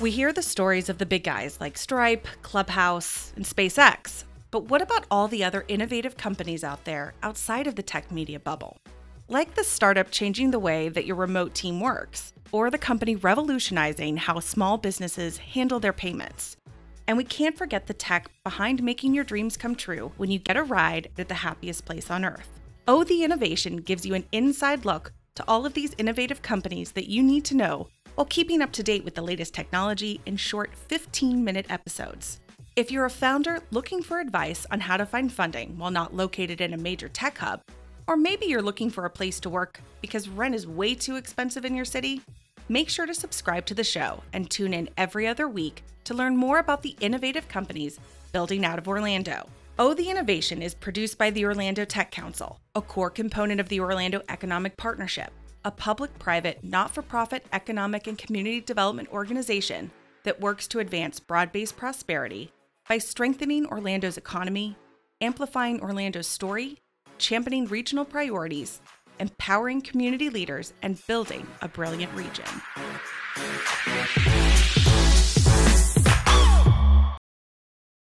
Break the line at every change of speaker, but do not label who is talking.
We hear the stories of the big guys like Stripe, Clubhouse, and SpaceX. But what about all the other innovative companies out there outside of the tech media bubble? Like the startup changing the way that your remote team works, or the company revolutionizing how small businesses handle their payments. And we can't forget the tech behind making your dreams come true when you get a ride at the happiest place on earth. Oh, the Innovation gives you an inside look to all of these innovative companies that you need to know while keeping up to date with the latest technology in short 15 minute episodes. If you're a founder looking for advice on how to find funding while not located in a major tech hub, or maybe you're looking for a place to work because rent is way too expensive in your city, make sure to subscribe to the show and tune in every other week to learn more about the innovative companies building out of Orlando. Oh, the Innovation is produced by the Orlando Tech Council, a core component of the Orlando Economic Partnership, a public private, not for profit economic and community development organization that works to advance broad based prosperity by strengthening Orlando's economy, amplifying Orlando's story, championing regional priorities, empowering community leaders, and building a brilliant region.